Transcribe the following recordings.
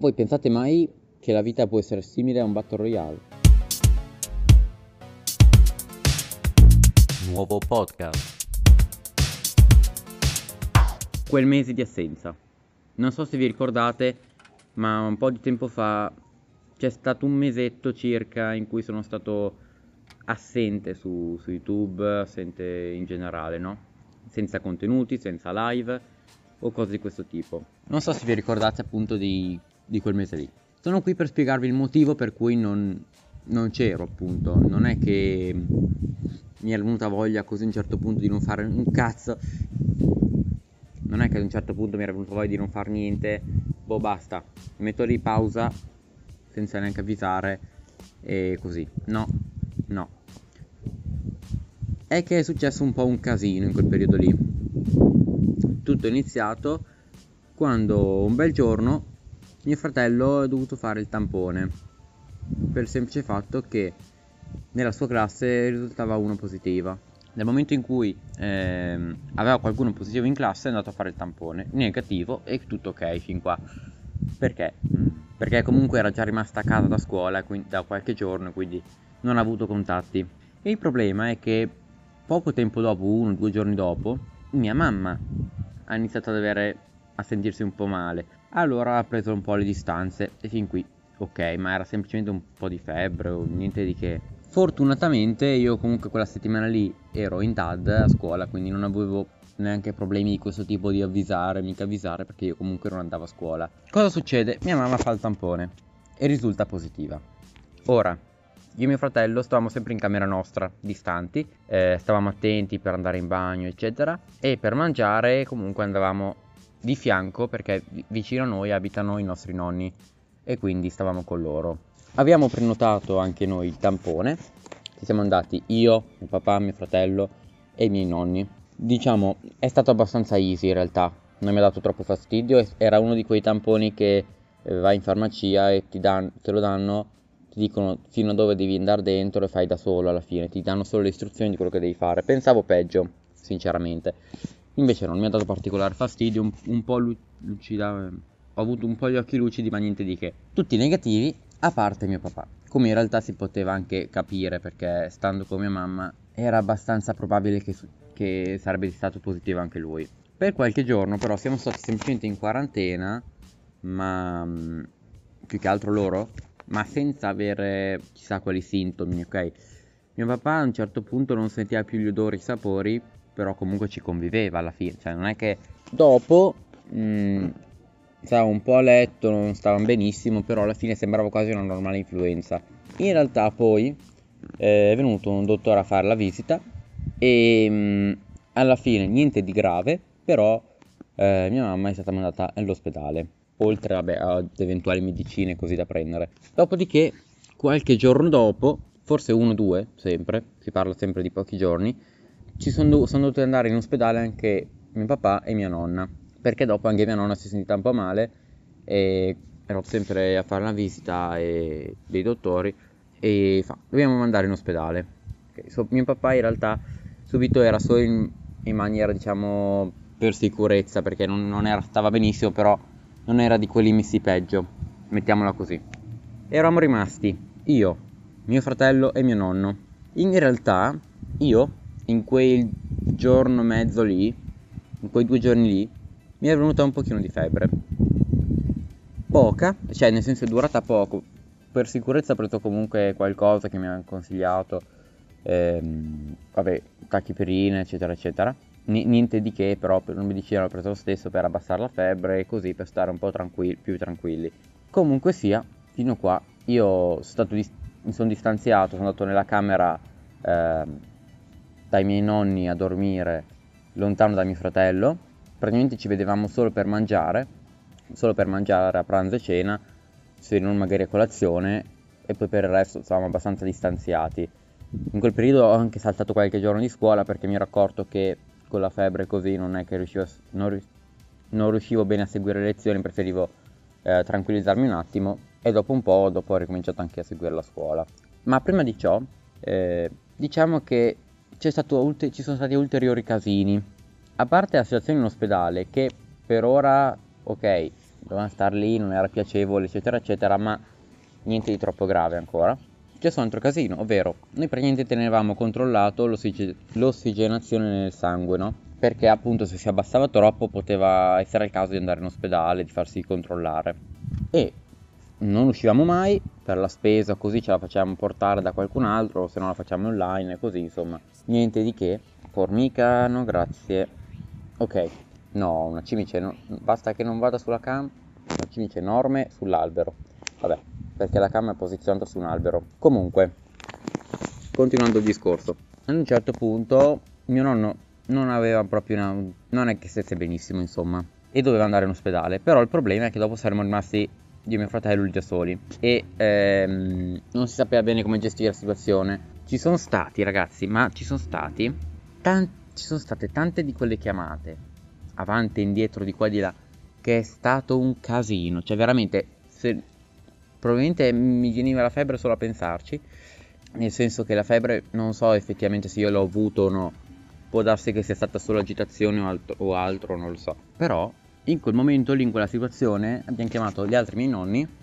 Voi pensate mai che la vita può essere simile a un Battle Royale? Nuovo podcast. Quel mese di assenza. Non so se vi ricordate, ma un po' di tempo fa c'è stato un mesetto circa in cui sono stato assente su, su YouTube, assente in generale, no? Senza contenuti, senza live o cose di questo tipo. Non so se vi ricordate appunto di di quel mese lì. Sono qui per spiegarvi il motivo per cui non, non c'ero appunto, non è che mi è venuta voglia così a un certo punto di non fare un cazzo, non è che ad un certo punto mi era venuta voglia di non fare niente, boh basta, metto lì pausa senza neanche avvisare e così, no, no. È che è successo un po' un casino in quel periodo lì. Tutto è iniziato quando un bel giorno mio fratello ha dovuto fare il tampone per il semplice fatto che nella sua classe risultava uno positiva. Nel momento in cui ehm, aveva qualcuno positivo in classe è andato a fare il tampone, negativo e tutto ok fin qua. Perché? Perché comunque era già rimasta a casa da scuola da qualche giorno, quindi non ha avuto contatti. E il problema è che poco tempo dopo, uno o due giorni dopo, mia mamma ha iniziato ad avere a sentirsi un po' male allora ha preso un po' le distanze e fin qui ok, ma era semplicemente un po' di febbre o niente di che. Fortunatamente io comunque quella settimana lì ero in DAD a scuola, quindi non avevo neanche problemi di questo tipo di avvisare, mica avvisare perché io comunque non andavo a scuola. Cosa succede? Mia mamma fa il tampone e risulta positiva. Ora, io e mio fratello stavamo sempre in camera nostra, distanti, eh, stavamo attenti per andare in bagno, eccetera, e per mangiare comunque andavamo di fianco perché vicino a noi abitano i nostri nonni e quindi stavamo con loro. Abbiamo prenotato anche noi il tampone, ci siamo andati io, mio papà, mio fratello e i miei nonni. Diciamo, è stato abbastanza easy in realtà, non mi ha dato troppo fastidio, era uno di quei tamponi che eh, vai in farmacia e dan- te lo danno, ti dicono fino a dove devi andare dentro e fai da solo alla fine, ti danno solo le istruzioni di quello che devi fare. Pensavo peggio, sinceramente. Invece non mi ha dato particolare fastidio, un, un po' lucida, ho avuto un po' gli occhi lucidi ma niente di che. Tutti negativi, a parte mio papà. Come in realtà si poteva anche capire perché stando con mia mamma era abbastanza probabile che, che sarebbe stato positivo anche lui. Per qualche giorno però siamo stati semplicemente in quarantena, ma mm, più che altro loro, ma senza avere chissà quali sintomi, ok? Mio papà a un certo punto non sentiva più gli odori i sapori, però comunque ci conviveva alla fine, cioè non è che dopo mh, mm, stava un po' a letto, non stavano benissimo, però alla fine sembrava quasi una normale influenza. In realtà poi eh, è venuto un dottore a fare la visita e mh, mm, alla fine niente di grave, però eh, mia mamma è stata mandata all'ospedale, oltre vabbè, ad eventuali medicine così da prendere. Dopodiché, qualche giorno dopo, forse uno o due, sempre, si parla sempre di pochi giorni, ci sono, sono dovuti andare in ospedale anche mio papà e mia nonna, perché dopo anche mia nonna si è sentita un po' male e ero sempre a fare una visita e, dei dottori e fa, dobbiamo mandare in ospedale. Okay, so, mio papà in realtà subito era solo in, in maniera diciamo per sicurezza perché non, non era, stava benissimo però non era di quelli messi peggio, mettiamola così. Eravamo rimasti io, mio fratello e mio nonno. In realtà io in quel giorno mezzo lì, in quei due giorni lì, mi è venuta un pochino di febbre. Poca, cioè nel senso è durata poco. Per sicurezza ho preso comunque qualcosa che mi hanno consigliato, ehm, vabbè, tachipirina, eccetera, eccetera. N- niente di che, però per una medicina l'ho preso lo stesso per abbassare la febbre e così per stare un po' tranquilli, più tranquilli. Comunque sia, fino a qua io sono dis- mi sono distanziato, sono andato nella camera ehm, dai miei nonni a dormire lontano da mio fratello. Praticamente ci vedevamo solo per mangiare, solo per mangiare a pranzo e cena, se non magari a colazione, e poi per il resto stavamo abbastanza distanziati. In quel periodo ho anche saltato qualche giorno di scuola perché mi ero accorto che con la febbre così non è che riuscivo, non, non riuscivo bene a seguire le lezioni, preferivo eh, tranquillizzarmi un attimo e dopo un po' dopo ho ricominciato anche a seguire la scuola. Ma prima di ciò, eh, diciamo che ulti- ci sono stati ulteriori casini. A parte la situazione in ospedale, che per ora, ok, dovevamo star lì, non era piacevole, eccetera, eccetera, ma niente di troppo grave ancora. C'è un altro casino, ovvero noi praticamente tenevamo controllato l'ossig- l'ossigenazione nel sangue, no? Perché appunto se si abbassava troppo poteva essere il caso di andare in ospedale, di farsi controllare. E non uscivamo mai per la spesa, così ce la facciamo portare da qualcun altro, se no la facciamo online, così insomma, niente di che. Formica, no grazie. Ok, no, una cimice, no, basta che non vada sulla cam, una cimice enorme sull'albero. Vabbè, perché la cam è posizionata su un albero. Comunque, continuando il discorso, ad un certo punto mio nonno non aveva proprio una... non è che stesse benissimo, insomma, e doveva andare in ospedale. Però il problema è che dopo saremmo rimasti e mio fratello lì da soli e ehm, non si sapeva bene come gestire la situazione. Ci sono stati, ragazzi, ma ci sono stati tanti, ci sono state tante di quelle chiamate avanti e indietro di qua e di là che è stato un casino, cioè veramente se, probabilmente mi veniva la febbre solo a pensarci, nel senso che la febbre non so effettivamente se io l'ho avuto o no, può darsi che sia stata solo agitazione o altro, o altro non lo so, però in quel momento lì, in quella situazione, abbiamo chiamato gli altri miei nonni,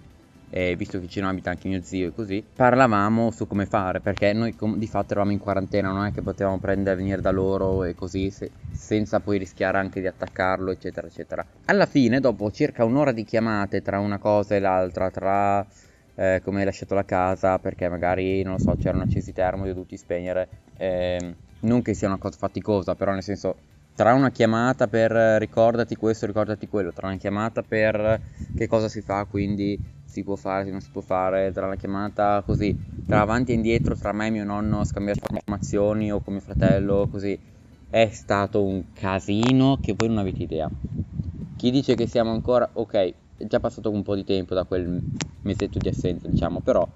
e visto che vicino abita anche mio zio e così, parlavamo su come fare, perché noi com- di fatto eravamo in quarantena, non è che potevamo prendere e venire da loro e così, se- senza poi rischiare anche di attaccarlo, eccetera, eccetera. Alla fine, dopo circa un'ora di chiamate tra una cosa e l'altra, tra eh, come hai lasciato la casa, perché magari, non lo so, c'erano accesi i termos, li ho dovuti spegnere, eh, non che sia una cosa faticosa, però nel senso tra una chiamata per ricordati questo, ricordati quello, tra una chiamata per che cosa si fa, quindi si può fare, se non si può fare, tra la chiamata così, tra avanti e indietro, tra me e mio nonno, scambiare informazioni o con mio fratello, così, è stato un casino che voi non avete idea. Chi dice che siamo ancora, ok, è già passato un po' di tempo da quel mesetto di assenza, diciamo, però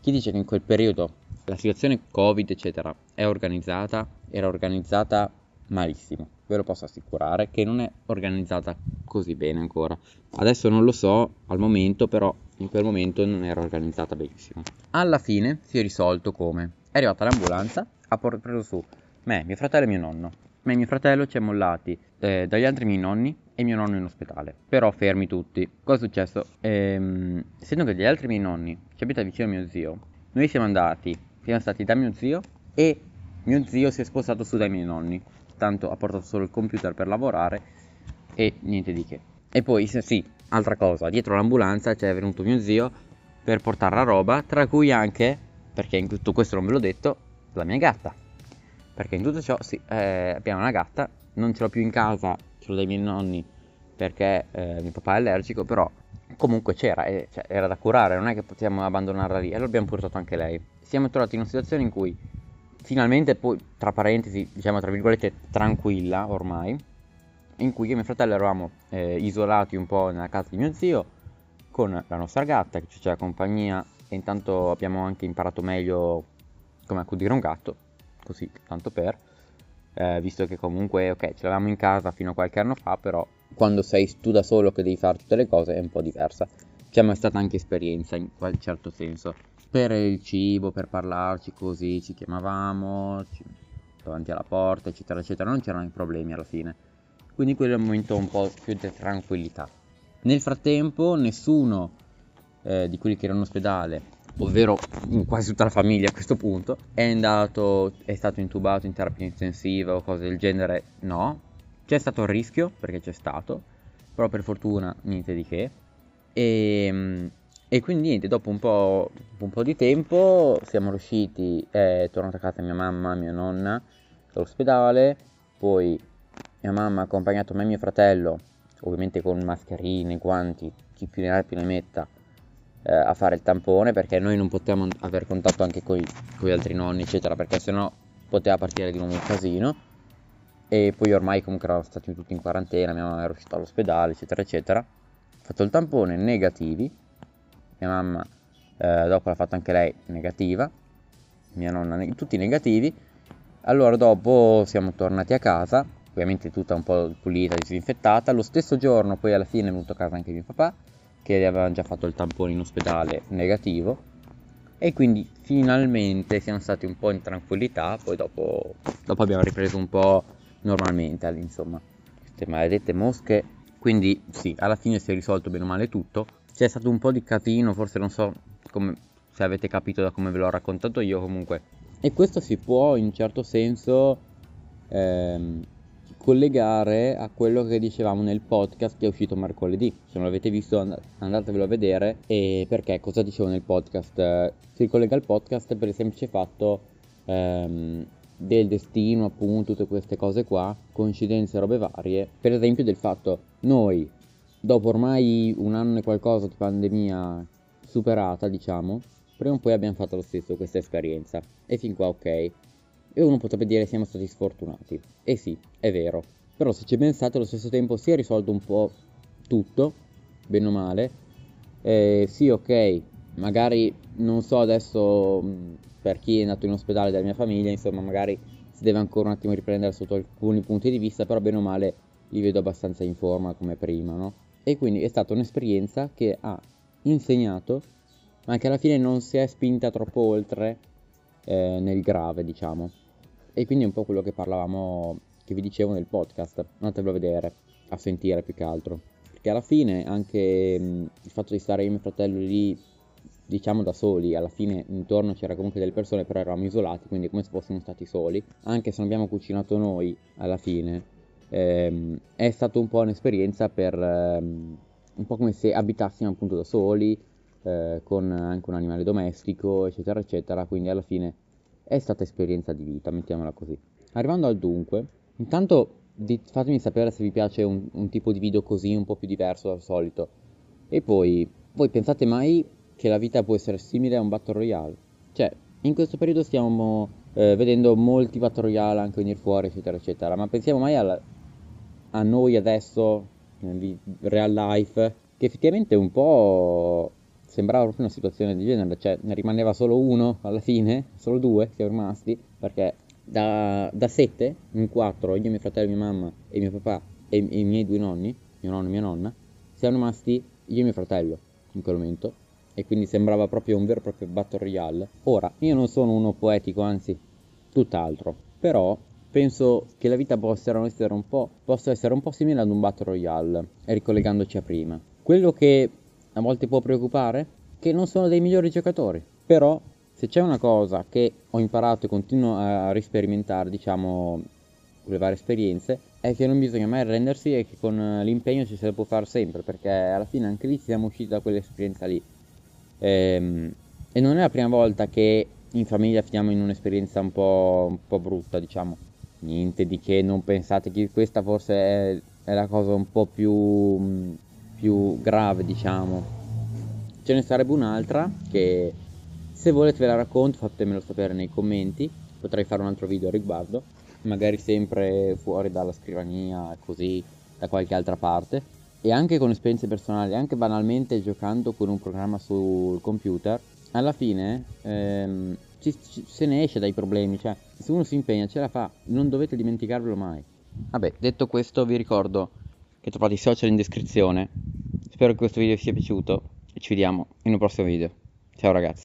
chi dice che in quel periodo la situazione Covid, eccetera, è organizzata, era organizzata malissimo. Ve lo posso assicurare che non è organizzata così bene ancora. Adesso non lo so al momento, però in quel momento non era organizzata benissimo. Alla fine si è risolto come? È arrivata l'ambulanza, ha preso su me, mio fratello e mio nonno. Me e mio fratello ci ha mollati eh, dagli altri miei nonni e mio nonno in ospedale. Però fermi tutti. Cosa è successo? Ehm, essendo che gli altri miei nonni ci abita vicino a mio zio, noi siamo andati, siamo stati da mio zio e mio zio si è spostato su dai miei nonni tanto ha portato solo il computer per lavorare e niente di che. E poi, sì, altra cosa, dietro l'ambulanza c'è venuto mio zio per portare la roba, tra cui anche, perché in tutto questo non ve l'ho detto, la mia gatta. Perché in tutto ciò, sì, eh, abbiamo una gatta, non ce l'ho più in casa, ce l'ho dai miei nonni perché eh, mio papà è allergico, però comunque c'era, e, cioè, era da curare, non è che potevamo abbandonarla lì, e l'abbiamo portato anche lei. Siamo trovati in una situazione in cui finalmente poi, tra parentesi, diciamo tra virgolette, tranquilla ormai, in cui io e mio fratello eravamo eh, isolati un po' nella casa di mio zio, con la nostra gatta che ci faceva compagnia e intanto abbiamo anche imparato meglio come accudire un gatto, così, tanto per, eh, visto che comunque, ok, ce l'avevamo in casa fino a qualche anno fa, però quando sei tu da solo che devi fare tutte le cose è un po' diversa. Diciamo è stata anche esperienza in qual certo senso per il cibo, per parlarci così, ci chiamavamo ci, davanti alla porta, eccetera, eccetera, non c'erano i problemi alla fine. Quindi quello è un momento un po' più di tranquillità. Nel frattempo nessuno eh, di quelli che erano in ospedale, ovvero quasi tutta la famiglia a questo punto, è andato, è stato intubato in terapia intensiva o cose del genere, no. C'è stato il rischio, perché c'è stato, però per fortuna niente di che. E ehm, e quindi niente, dopo un po', un po', di tempo siamo riusciti, è tornata a casa mia mamma, mia nonna dall'ospedale, poi mia mamma ha accompagnato me e mio fratello, ovviamente con mascherine, guanti, chi più ne ha più ne metta, eh, a fare il tampone perché noi non potevamo avere contatto anche con gli altri nonni, eccetera, perché sennò poteva partire di nuovo un casino. E poi ormai comunque eravamo stati tutti in quarantena, mia mamma era uscita all'ospedale, eccetera, eccetera. Ho fatto il tampone negativi mia mamma eh, dopo l'ha fatto anche lei negativa, mia nonna tutti negativi. Allora dopo siamo tornati a casa, ovviamente tutta un po' pulita, disinfettata. Lo stesso giorno poi alla fine è venuto a casa anche mio papà, che aveva già fatto il tampone in ospedale negativo. E quindi finalmente siamo stati un po' in tranquillità, poi dopo, dopo abbiamo ripreso un po' normalmente, insomma. Queste maledette mosche Quindi sì, alla fine si è risolto bene o male tutto. C'è stato un po' di casino, forse non so come, se avete capito da come ve l'ho raccontato io comunque. E questo si può in certo senso ehm, collegare a quello che dicevamo nel podcast che è uscito mercoledì. Se non l'avete visto and- andatevelo a vedere. E perché cosa dicevo nel podcast? Si ricollega al podcast per il semplice fatto ehm, del destino, appunto, tutte queste cose qua, coincidenze robe varie. Per esempio del fatto, noi, dopo ormai un anno e qualcosa di pandemia superata, diciamo, prima o poi abbiamo fatto lo stesso questa esperienza. E fin qua ok. E uno potrebbe dire siamo stati sfortunati. E sì, è vero. Però se ci pensate allo stesso tempo si è risolto un po' tutto, bene o male. Eh, sì, ok, magari non so adesso per chi è nato in ospedale della mia famiglia, insomma, magari si deve ancora un attimo riprendere sotto alcuni punti di vista, però bene o male li vedo abbastanza in forma come prima, no? E quindi è stata un'esperienza che ha insegnato, ma che alla fine non si è spinta troppo oltre eh, nel grave, diciamo. E quindi è un po' quello che parlavamo, che vi dicevo nel podcast, andatevelo a vedere, a sentire più che altro. Perché alla fine anche mh, il fatto di stare io e mio fratello lì diciamo da soli, alla fine intorno c'era comunque delle persone, però eravamo isolati, quindi come se fossimo stati soli, anche se non abbiamo cucinato noi alla fine, ehm, è stata un po' un'esperienza per ehm, un po' come se abitassimo appunto da soli, eh, con anche un animale domestico, eccetera, eccetera, quindi alla fine è stata esperienza di vita, mettiamola così. Arrivando al dunque, intanto di, fatemi sapere se vi piace un, un tipo di video così, un po' più diverso dal solito. E poi, voi pensate mai che la vita può essere simile a un Battle Royale. Cioè, in questo periodo stiamo eh, vedendo molti Battle Royale anche venire fuori, eccetera, eccetera. Ma pensiamo mai alla, a noi adesso, nel real life, che effettivamente un po' sembrava proprio una situazione di genere. Cioè, ne rimaneva solo uno alla fine, solo due siamo rimasti, perché da, da sette, in quattro, io, mio fratello, mia mamma e mio papà e, e i miei due nonni, mio nonno e mia nonna, siamo rimasti io e mio fratello in quel momento e quindi sembrava proprio un vero e proprio battle royale. Ora, io non sono uno poetico, anzi, tutt'altro, però penso che la vita possa essere un po', possa essere un po' simile ad un battle royale, e ricollegandoci a prima. Quello che a volte può preoccupare, che non sono dei migliori giocatori, però se c'è una cosa che ho imparato e continuo a risperimentare, diciamo, con le varie esperienze, è che non bisogna mai arrendersi e che con l'impegno ci si può fare sempre, perché alla fine anche lì siamo usciti da quell'esperienza lì. Ehm, e non è la prima volta che in famiglia finiamo in un'esperienza un po', un po', brutta, diciamo. Niente di che, non pensate che questa forse è, è la cosa un po' più, più grave, diciamo. Ce ne sarebbe un'altra che se volete ve la racconto fatemelo sapere nei commenti, potrei fare un altro video a riguardo, magari sempre fuori dalla scrivania, così da qualche altra parte e anche con esperienze personali, anche banalmente giocando con un programma sul computer, alla fine ehm, ci, ci, se ne esce dai problemi, cioè se uno si impegna ce la fa, non dovete dimenticarvelo mai. Vabbè, detto questo vi ricordo che trovate i social in descrizione, spero che questo video vi sia piaciuto e ci vediamo in un prossimo video. Ciao ragazzi.